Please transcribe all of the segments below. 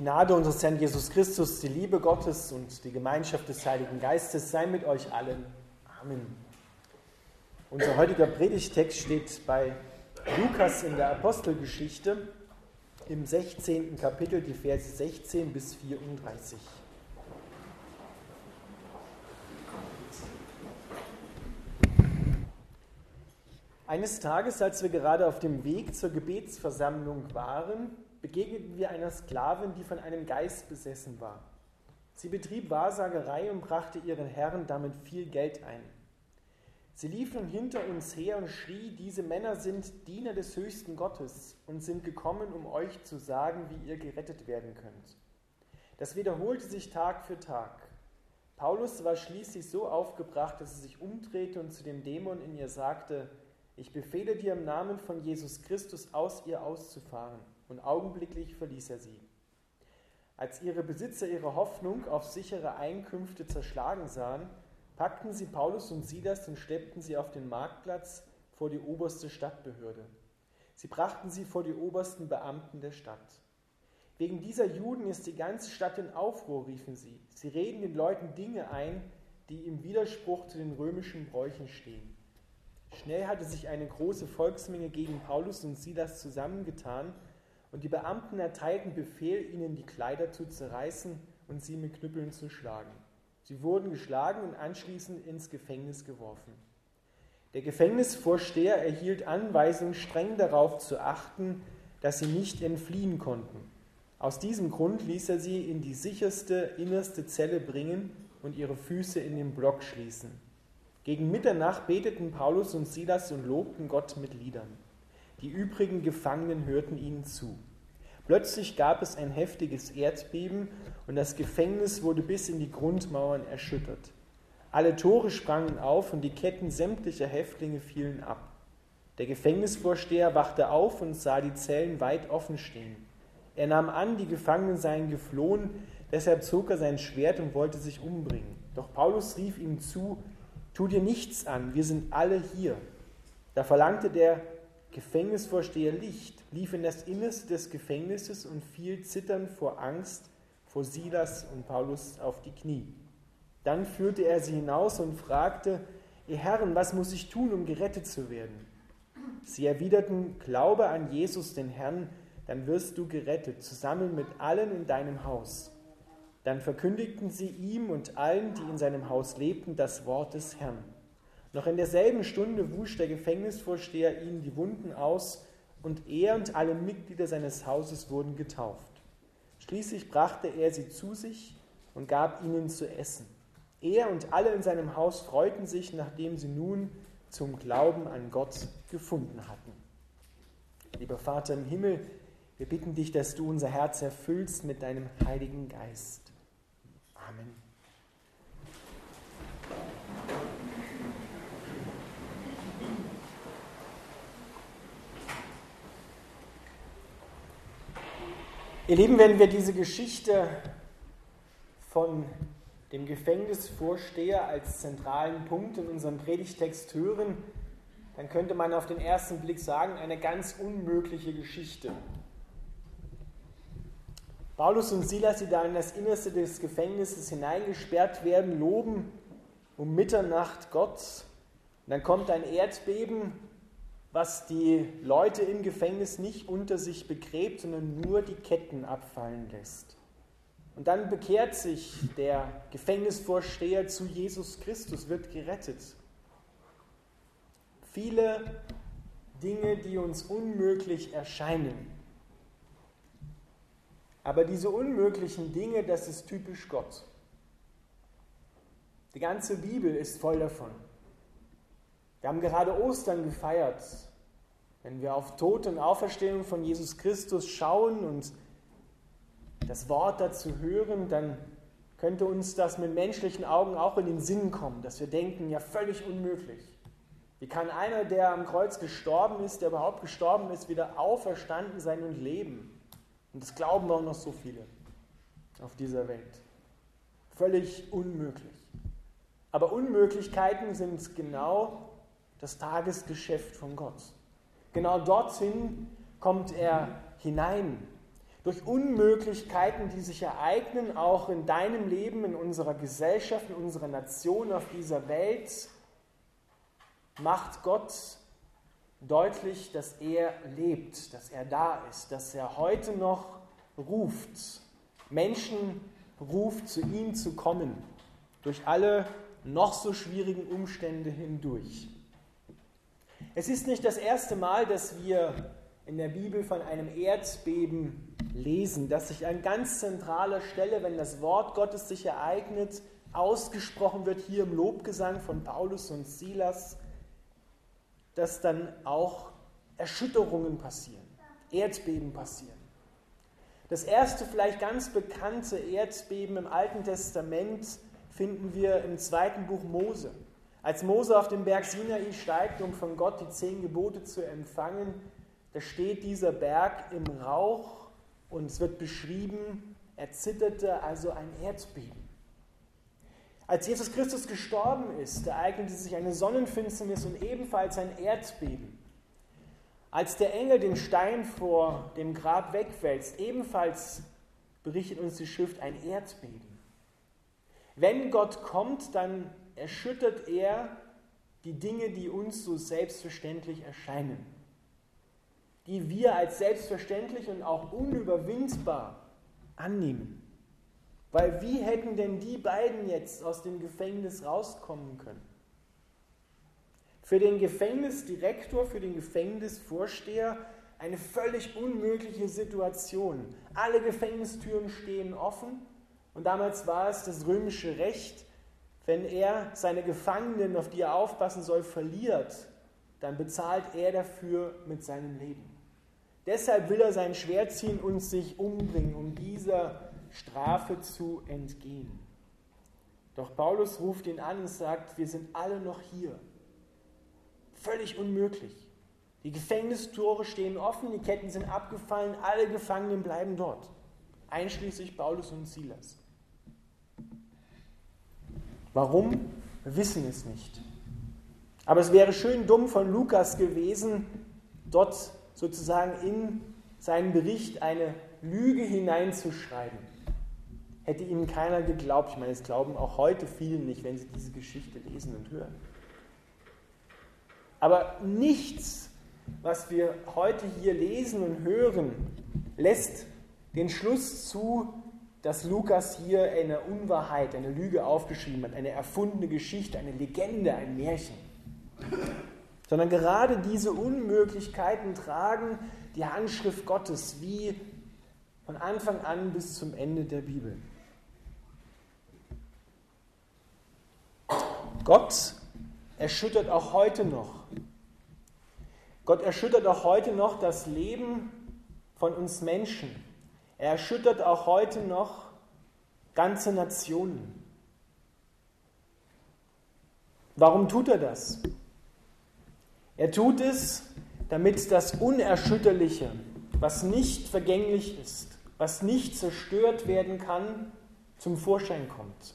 Gnade unseres Herrn Jesus Christus, die Liebe Gottes und die Gemeinschaft des Heiligen Geistes sei mit euch allen. Amen. Unser heutiger Predigtext steht bei Lukas in der Apostelgeschichte im 16. Kapitel, die Verse 16 bis 34. Eines Tages, als wir gerade auf dem Weg zur Gebetsversammlung waren, begegneten wir einer Sklavin, die von einem Geist besessen war. Sie betrieb Wahrsagerei und brachte ihren Herren damit viel Geld ein. Sie lief nun hinter uns her und schrie, diese Männer sind Diener des höchsten Gottes und sind gekommen, um euch zu sagen, wie ihr gerettet werden könnt. Das wiederholte sich Tag für Tag. Paulus war schließlich so aufgebracht, dass er sich umdrehte und zu dem Dämon in ihr sagte, ich befehle dir im Namen von Jesus Christus aus ihr auszufahren. Und augenblicklich verließ er sie. Als ihre Besitzer ihre Hoffnung auf sichere Einkünfte zerschlagen sahen, packten sie Paulus und Silas und schleppten sie auf den Marktplatz vor die oberste Stadtbehörde. Sie brachten sie vor die obersten Beamten der Stadt. Wegen dieser Juden ist die ganze Stadt in Aufruhr, riefen sie. Sie reden den Leuten Dinge ein, die im Widerspruch zu den römischen Bräuchen stehen. Schnell hatte sich eine große Volksmenge gegen Paulus und Silas zusammengetan, und die Beamten erteilten Befehl, ihnen die Kleider zu zerreißen und sie mit Knüppeln zu schlagen. Sie wurden geschlagen und anschließend ins Gefängnis geworfen. Der Gefängnisvorsteher erhielt Anweisung, streng darauf zu achten, dass sie nicht entfliehen konnten. Aus diesem Grund ließ er sie in die sicherste, innerste Zelle bringen und ihre Füße in den Block schließen. Gegen Mitternacht beteten Paulus und Silas und lobten Gott mit Liedern. Die übrigen Gefangenen hörten ihnen zu. Plötzlich gab es ein heftiges Erdbeben und das Gefängnis wurde bis in die Grundmauern erschüttert. Alle Tore sprangen auf und die Ketten sämtlicher Häftlinge fielen ab. Der Gefängnisvorsteher wachte auf und sah die Zellen weit offen stehen. Er nahm an, die Gefangenen seien geflohen, deshalb zog er sein Schwert und wollte sich umbringen. Doch Paulus rief ihm zu, Tu dir nichts an, wir sind alle hier. Da verlangte der Gefängnisvorsteher Licht, lief in das Innerste des Gefängnisses und fiel zitternd vor Angst vor Silas und Paulus auf die Knie. Dann führte er sie hinaus und fragte, Ihr Herren, was muss ich tun, um gerettet zu werden? Sie erwiderten, Glaube an Jesus, den Herrn, dann wirst du gerettet, zusammen mit allen in deinem Haus. Dann verkündigten sie ihm und allen, die in seinem Haus lebten, das Wort des Herrn. Noch in derselben Stunde wusch der Gefängnisvorsteher ihnen die Wunden aus, und er und alle Mitglieder seines Hauses wurden getauft. Schließlich brachte er sie zu sich und gab ihnen zu essen. Er und alle in seinem Haus freuten sich, nachdem sie nun zum Glauben an Gott gefunden hatten. Lieber Vater im Himmel, wir bitten dich, dass du unser Herz erfüllst mit deinem Heiligen Geist. Amen. Ihr Lieben, wenn wir diese Geschichte von dem Gefängnisvorsteher als zentralen Punkt in unserem Predigtext hören, dann könnte man auf den ersten Blick sagen, eine ganz unmögliche Geschichte. Paulus und Silas, die da in das Innerste des Gefängnisses hineingesperrt werden, loben um Mitternacht Gott. Und dann kommt ein Erdbeben, was die Leute im Gefängnis nicht unter sich begräbt, sondern nur die Ketten abfallen lässt. Und dann bekehrt sich der Gefängnisvorsteher zu Jesus Christus, wird gerettet. Viele Dinge, die uns unmöglich erscheinen, aber diese unmöglichen Dinge, das ist typisch Gott. Die ganze Bibel ist voll davon. Wir haben gerade Ostern gefeiert. Wenn wir auf Tod und Auferstehung von Jesus Christus schauen und das Wort dazu hören, dann könnte uns das mit menschlichen Augen auch in den Sinn kommen, dass wir denken, ja völlig unmöglich. Wie kann einer, der am Kreuz gestorben ist, der überhaupt gestorben ist, wieder auferstanden sein und leben? Und das glauben auch noch so viele auf dieser Welt. Völlig unmöglich. Aber Unmöglichkeiten sind genau das Tagesgeschäft von Gott. Genau dorthin kommt er hinein. durch Unmöglichkeiten, die sich ereignen, auch in deinem Leben, in unserer Gesellschaft, in unserer Nation, auf dieser Welt, macht Gott deutlich, dass er lebt, dass er da ist, dass er heute noch ruft, Menschen ruft, zu ihm zu kommen, durch alle noch so schwierigen Umstände hindurch. Es ist nicht das erste Mal, dass wir in der Bibel von einem Erdbeben lesen, das sich an ganz zentraler Stelle, wenn das Wort Gottes sich ereignet, ausgesprochen wird, hier im Lobgesang von Paulus und Silas, dass dann auch Erschütterungen passieren, Erdbeben passieren. Das erste, vielleicht ganz bekannte Erdbeben im Alten Testament finden wir im zweiten Buch Mose. Als Mose auf den Berg Sinai steigt, um von Gott die zehn Gebote zu empfangen, da steht dieser Berg im Rauch und es wird beschrieben, er zitterte, also ein Erdbeben. Als Jesus Christus gestorben ist, ereignete sich eine Sonnenfinsternis und ebenfalls ein Erdbeben. Als der Engel den Stein vor dem Grab wegwälzt, ebenfalls berichtet uns die Schrift ein Erdbeben. Wenn Gott kommt, dann erschüttert er die Dinge, die uns so selbstverständlich erscheinen, die wir als selbstverständlich und auch unüberwindbar annehmen. Weil wie hätten denn die beiden jetzt aus dem Gefängnis rauskommen können? Für den Gefängnisdirektor, für den Gefängnisvorsteher eine völlig unmögliche Situation. Alle Gefängnistüren stehen offen und damals war es das römische Recht, wenn er seine Gefangenen, auf die er aufpassen soll, verliert, dann bezahlt er dafür mit seinem Leben. Deshalb will er sein Schwert ziehen und sich umbringen, um dieser Strafe zu entgehen. Doch Paulus ruft ihn an und sagt, wir sind alle noch hier. Völlig unmöglich. Die Gefängnistore stehen offen, die Ketten sind abgefallen, alle Gefangenen bleiben dort, einschließlich Paulus und Silas. Warum? Wir wissen es nicht. Aber es wäre schön dumm von Lukas gewesen, dort sozusagen in seinen Bericht eine Lüge hineinzuschreiben. Hätte ihnen keiner geglaubt. Ich meine, es glauben auch heute viele nicht, wenn sie diese Geschichte lesen und hören. Aber nichts, was wir heute hier lesen und hören, lässt den Schluss zu, dass Lukas hier eine Unwahrheit, eine Lüge aufgeschrieben hat, eine erfundene Geschichte, eine Legende, ein Märchen. Sondern gerade diese Unmöglichkeiten tragen die Handschrift Gottes wie von Anfang an bis zum Ende der Bibel. Gott erschüttert auch heute noch. Gott erschüttert auch heute noch das Leben von uns Menschen. Er erschüttert auch heute noch ganze Nationen. Warum tut er das? Er tut es, damit das Unerschütterliche, was nicht vergänglich ist, was nicht zerstört werden kann, zum Vorschein kommt.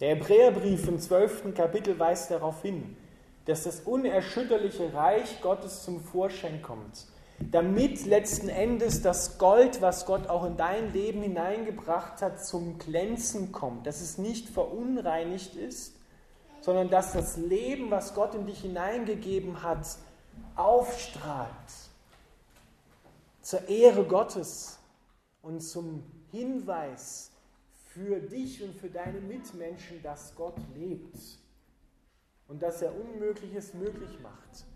Der Hebräerbrief im 12. Kapitel weist darauf hin, dass das unerschütterliche Reich Gottes zum Vorschein kommt damit letzten Endes das Gold, was Gott auch in dein Leben hineingebracht hat, zum Glänzen kommt, dass es nicht verunreinigt ist, sondern dass das Leben, was Gott in dich hineingegeben hat, aufstrahlt zur Ehre Gottes und zum Hinweis für dich und für deine Mitmenschen, dass Gott lebt und dass er Unmögliches möglich macht.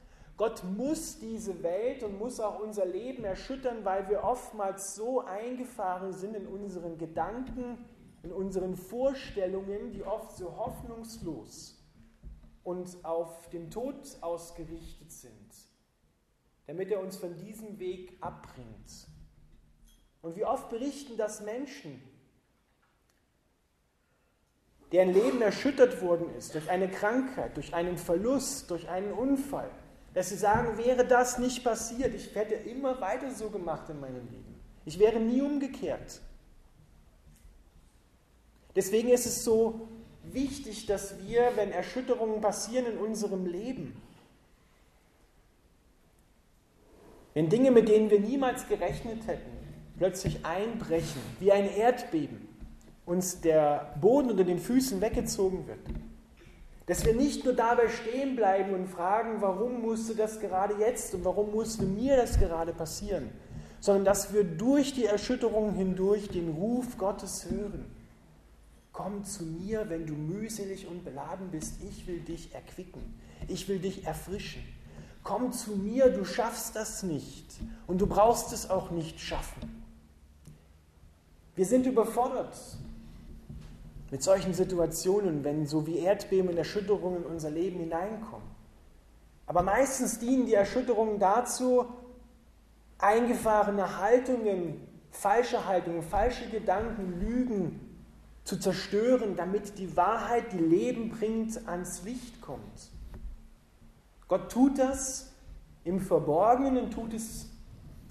Gott muss diese Welt und muss auch unser Leben erschüttern, weil wir oftmals so eingefahren sind in unseren Gedanken, in unseren Vorstellungen, die oft so hoffnungslos und auf den Tod ausgerichtet sind, damit er uns von diesem Weg abbringt. Und wie oft berichten das Menschen, deren Leben erschüttert worden ist durch eine Krankheit, durch einen Verlust, durch einen Unfall, dass sie sagen, wäre das nicht passiert, ich hätte immer weiter so gemacht in meinem Leben. Ich wäre nie umgekehrt. Deswegen ist es so wichtig, dass wir, wenn Erschütterungen passieren in unserem Leben, wenn Dinge, mit denen wir niemals gerechnet hätten, plötzlich einbrechen, wie ein Erdbeben, uns der Boden unter den Füßen weggezogen wird. Dass wir nicht nur dabei stehen bleiben und fragen, warum musste das gerade jetzt und warum musste mir das gerade passieren, sondern dass wir durch die Erschütterung hindurch den Ruf Gottes hören. Komm zu mir, wenn du mühselig und beladen bist, ich will dich erquicken, ich will dich erfrischen. Komm zu mir, du schaffst das nicht und du brauchst es auch nicht schaffen. Wir sind überfordert mit solchen Situationen, wenn so wie Erdbeben und Erschütterungen in unser Leben hineinkommen. Aber meistens dienen die Erschütterungen dazu, eingefahrene Haltungen, falsche Haltungen, falsche Gedanken, Lügen zu zerstören, damit die Wahrheit, die Leben bringt, ans Licht kommt. Gott tut das im Verborgenen, tut es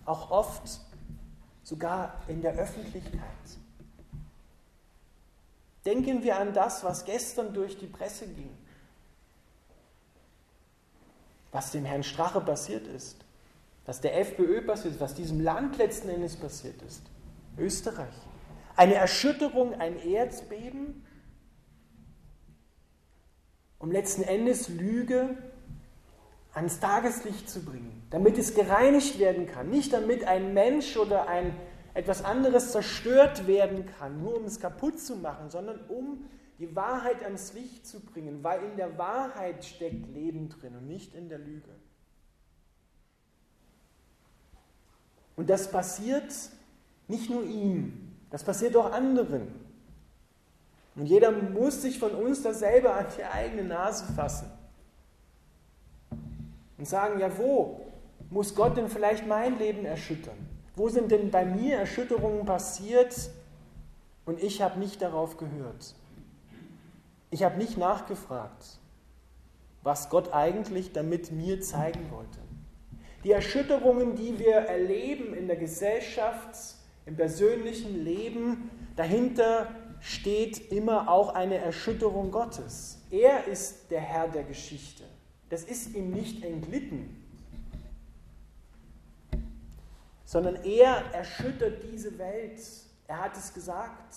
auch oft sogar in der Öffentlichkeit. Denken wir an das, was gestern durch die Presse ging, was dem Herrn Strache passiert ist, was der FPÖ passiert ist, was diesem Land letzten Endes passiert ist. Österreich. Eine Erschütterung, ein Erdbeben, um letzten Endes Lüge ans Tageslicht zu bringen, damit es gereinigt werden kann, nicht damit ein Mensch oder ein etwas anderes zerstört werden kann, nur um es kaputt zu machen, sondern um die Wahrheit ans Licht zu bringen, weil in der Wahrheit steckt Leben drin und nicht in der Lüge. Und das passiert nicht nur ihm, das passiert auch anderen. Und jeder muss sich von uns dasselbe an die eigene Nase fassen und sagen, ja wo muss Gott denn vielleicht mein Leben erschüttern? Wo sind denn bei mir Erschütterungen passiert und ich habe nicht darauf gehört? Ich habe nicht nachgefragt, was Gott eigentlich damit mir zeigen wollte. Die Erschütterungen, die wir erleben in der Gesellschaft, im persönlichen Leben, dahinter steht immer auch eine Erschütterung Gottes. Er ist der Herr der Geschichte. Das ist ihm nicht entglitten sondern er erschüttert diese Welt. Er hat es gesagt.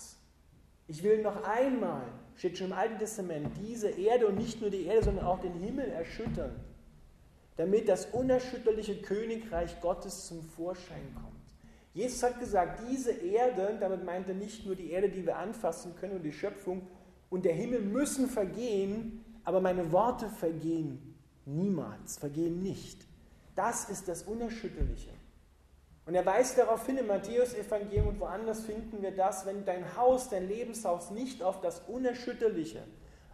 Ich will noch einmal, steht schon im Alten Testament, diese Erde und nicht nur die Erde, sondern auch den Himmel erschüttern, damit das unerschütterliche Königreich Gottes zum Vorschein kommt. Jesus hat gesagt, diese Erde, damit meint er nicht nur die Erde, die wir anfassen können und die Schöpfung, und der Himmel müssen vergehen, aber meine Worte vergehen niemals, vergehen nicht. Das ist das Unerschütterliche. Und er weist darauf hin, im Matthäus-Evangelium und woanders finden wir das, wenn dein Haus, dein Lebenshaus nicht auf das Unerschütterliche,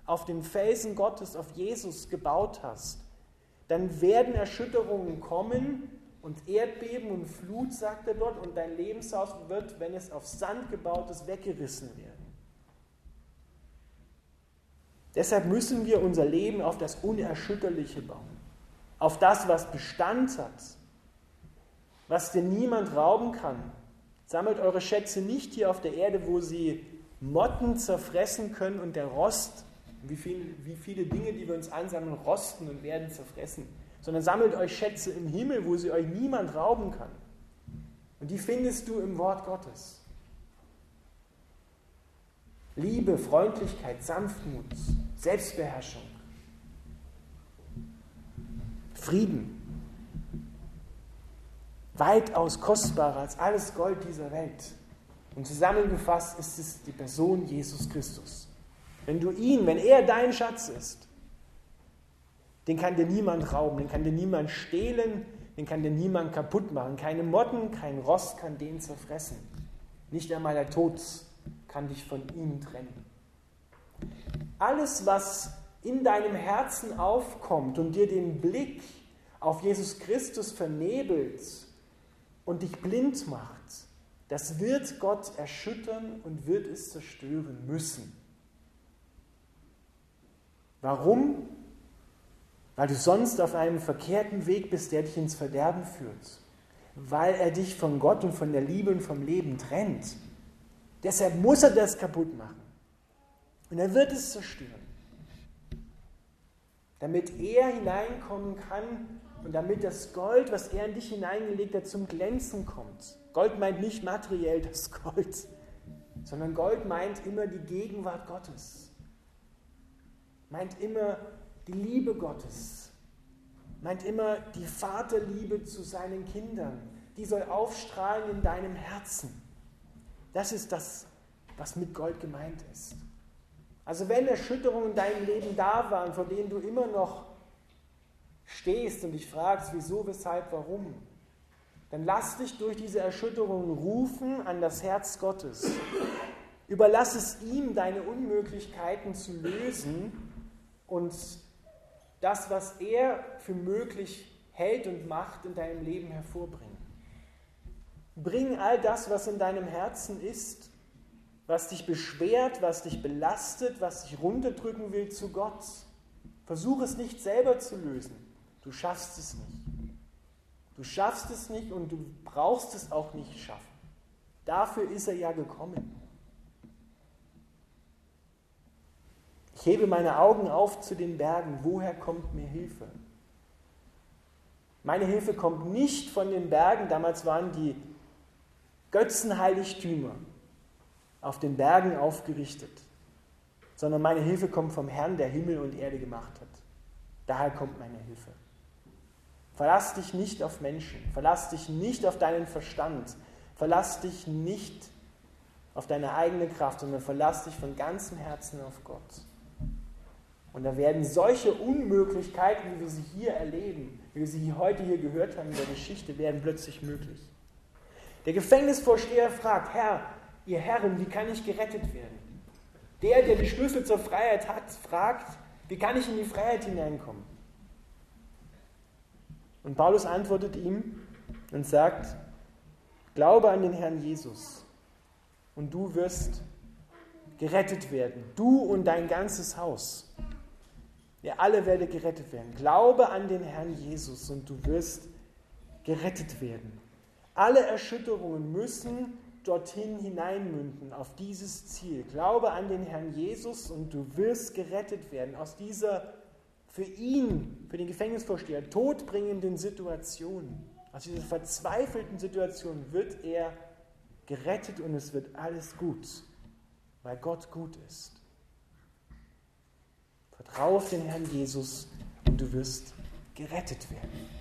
auf den Felsen Gottes, auf Jesus gebaut hast, dann werden Erschütterungen kommen und Erdbeben und Flut, sagt er dort, und dein Lebenshaus wird, wenn es auf Sand gebaut ist, weggerissen werden. Deshalb müssen wir unser Leben auf das Unerschütterliche bauen, auf das, was Bestand hat, was dir niemand rauben kann. Sammelt eure Schätze nicht hier auf der Erde, wo sie Motten zerfressen können und der Rost, wie, viel, wie viele Dinge, die wir uns ansammeln, rosten und werden zerfressen, sondern sammelt euch Schätze im Himmel, wo sie euch niemand rauben kann. Und die findest du im Wort Gottes. Liebe, Freundlichkeit, Sanftmut, Selbstbeherrschung, Frieden, weitaus kostbarer als alles Gold dieser Welt. Und zusammengefasst ist es die Person Jesus Christus. Wenn du ihn, wenn er dein Schatz ist, den kann dir niemand rauben, den kann dir niemand stehlen, den kann dir niemand kaputt machen. Keine Motten, kein Rost kann den zerfressen. Nicht einmal der Tod kann dich von ihm trennen. Alles, was in deinem Herzen aufkommt und dir den Blick auf Jesus Christus vernebelt, und dich blind macht, das wird Gott erschüttern und wird es zerstören müssen. Warum? Weil du sonst auf einem verkehrten Weg bist, der dich ins Verderben führt. Weil er dich von Gott und von der Liebe und vom Leben trennt. Deshalb muss er das kaputt machen. Und er wird es zerstören. Damit er hineinkommen kann und damit das Gold, was er in dich hineingelegt hat, zum Glänzen kommt. Gold meint nicht materiell das Gold, sondern Gold meint immer die Gegenwart Gottes, meint immer die Liebe Gottes, meint immer die Vaterliebe zu seinen Kindern. Die soll aufstrahlen in deinem Herzen. Das ist das, was mit Gold gemeint ist. Also wenn Erschütterungen in deinem Leben da waren, vor denen du immer noch stehst und dich fragst, wieso, weshalb, warum, dann lass dich durch diese Erschütterungen rufen an das Herz Gottes. Überlass es ihm, deine Unmöglichkeiten zu lösen und das, was er für möglich hält und macht, in deinem Leben hervorbringen. Bring all das, was in deinem Herzen ist, was dich beschwert, was dich belastet, was dich runterdrücken will, zu Gott. Versuch es nicht selber zu lösen. Du schaffst es nicht. Du schaffst es nicht und du brauchst es auch nicht schaffen. Dafür ist er ja gekommen. Ich hebe meine Augen auf zu den Bergen. Woher kommt mir Hilfe? Meine Hilfe kommt nicht von den Bergen. Damals waren die Götzenheiligtümer auf den Bergen aufgerichtet, sondern meine Hilfe kommt vom Herrn, der Himmel und Erde gemacht hat. Daher kommt meine Hilfe. Verlass dich nicht auf Menschen, verlass dich nicht auf deinen Verstand, verlass dich nicht auf deine eigene Kraft, sondern verlass dich von ganzem Herzen auf Gott. Und da werden solche Unmöglichkeiten, wie wir sie hier erleben, wie wir sie heute hier gehört haben in der Geschichte, werden plötzlich möglich. Der Gefängnisvorsteher fragt, Herr, ihr Herren, wie kann ich gerettet werden? Der, der die Schlüssel zur Freiheit hat, fragt, wie kann ich in die Freiheit hineinkommen? Und Paulus antwortet ihm und sagt, glaube an den Herrn Jesus und du wirst gerettet werden, du und dein ganzes Haus. Ihr alle werdet gerettet werden. Glaube an den Herrn Jesus und du wirst gerettet werden. Alle Erschütterungen müssen dorthin hineinmünden, auf dieses Ziel. Glaube an den Herrn Jesus und du wirst gerettet werden aus dieser für ihn, für den Gefängnisvorsteher, todbringenden Situation. Aus dieser verzweifelten Situation wird er gerettet und es wird alles gut, weil Gott gut ist. Vertraue auf den Herrn Jesus und du wirst gerettet werden.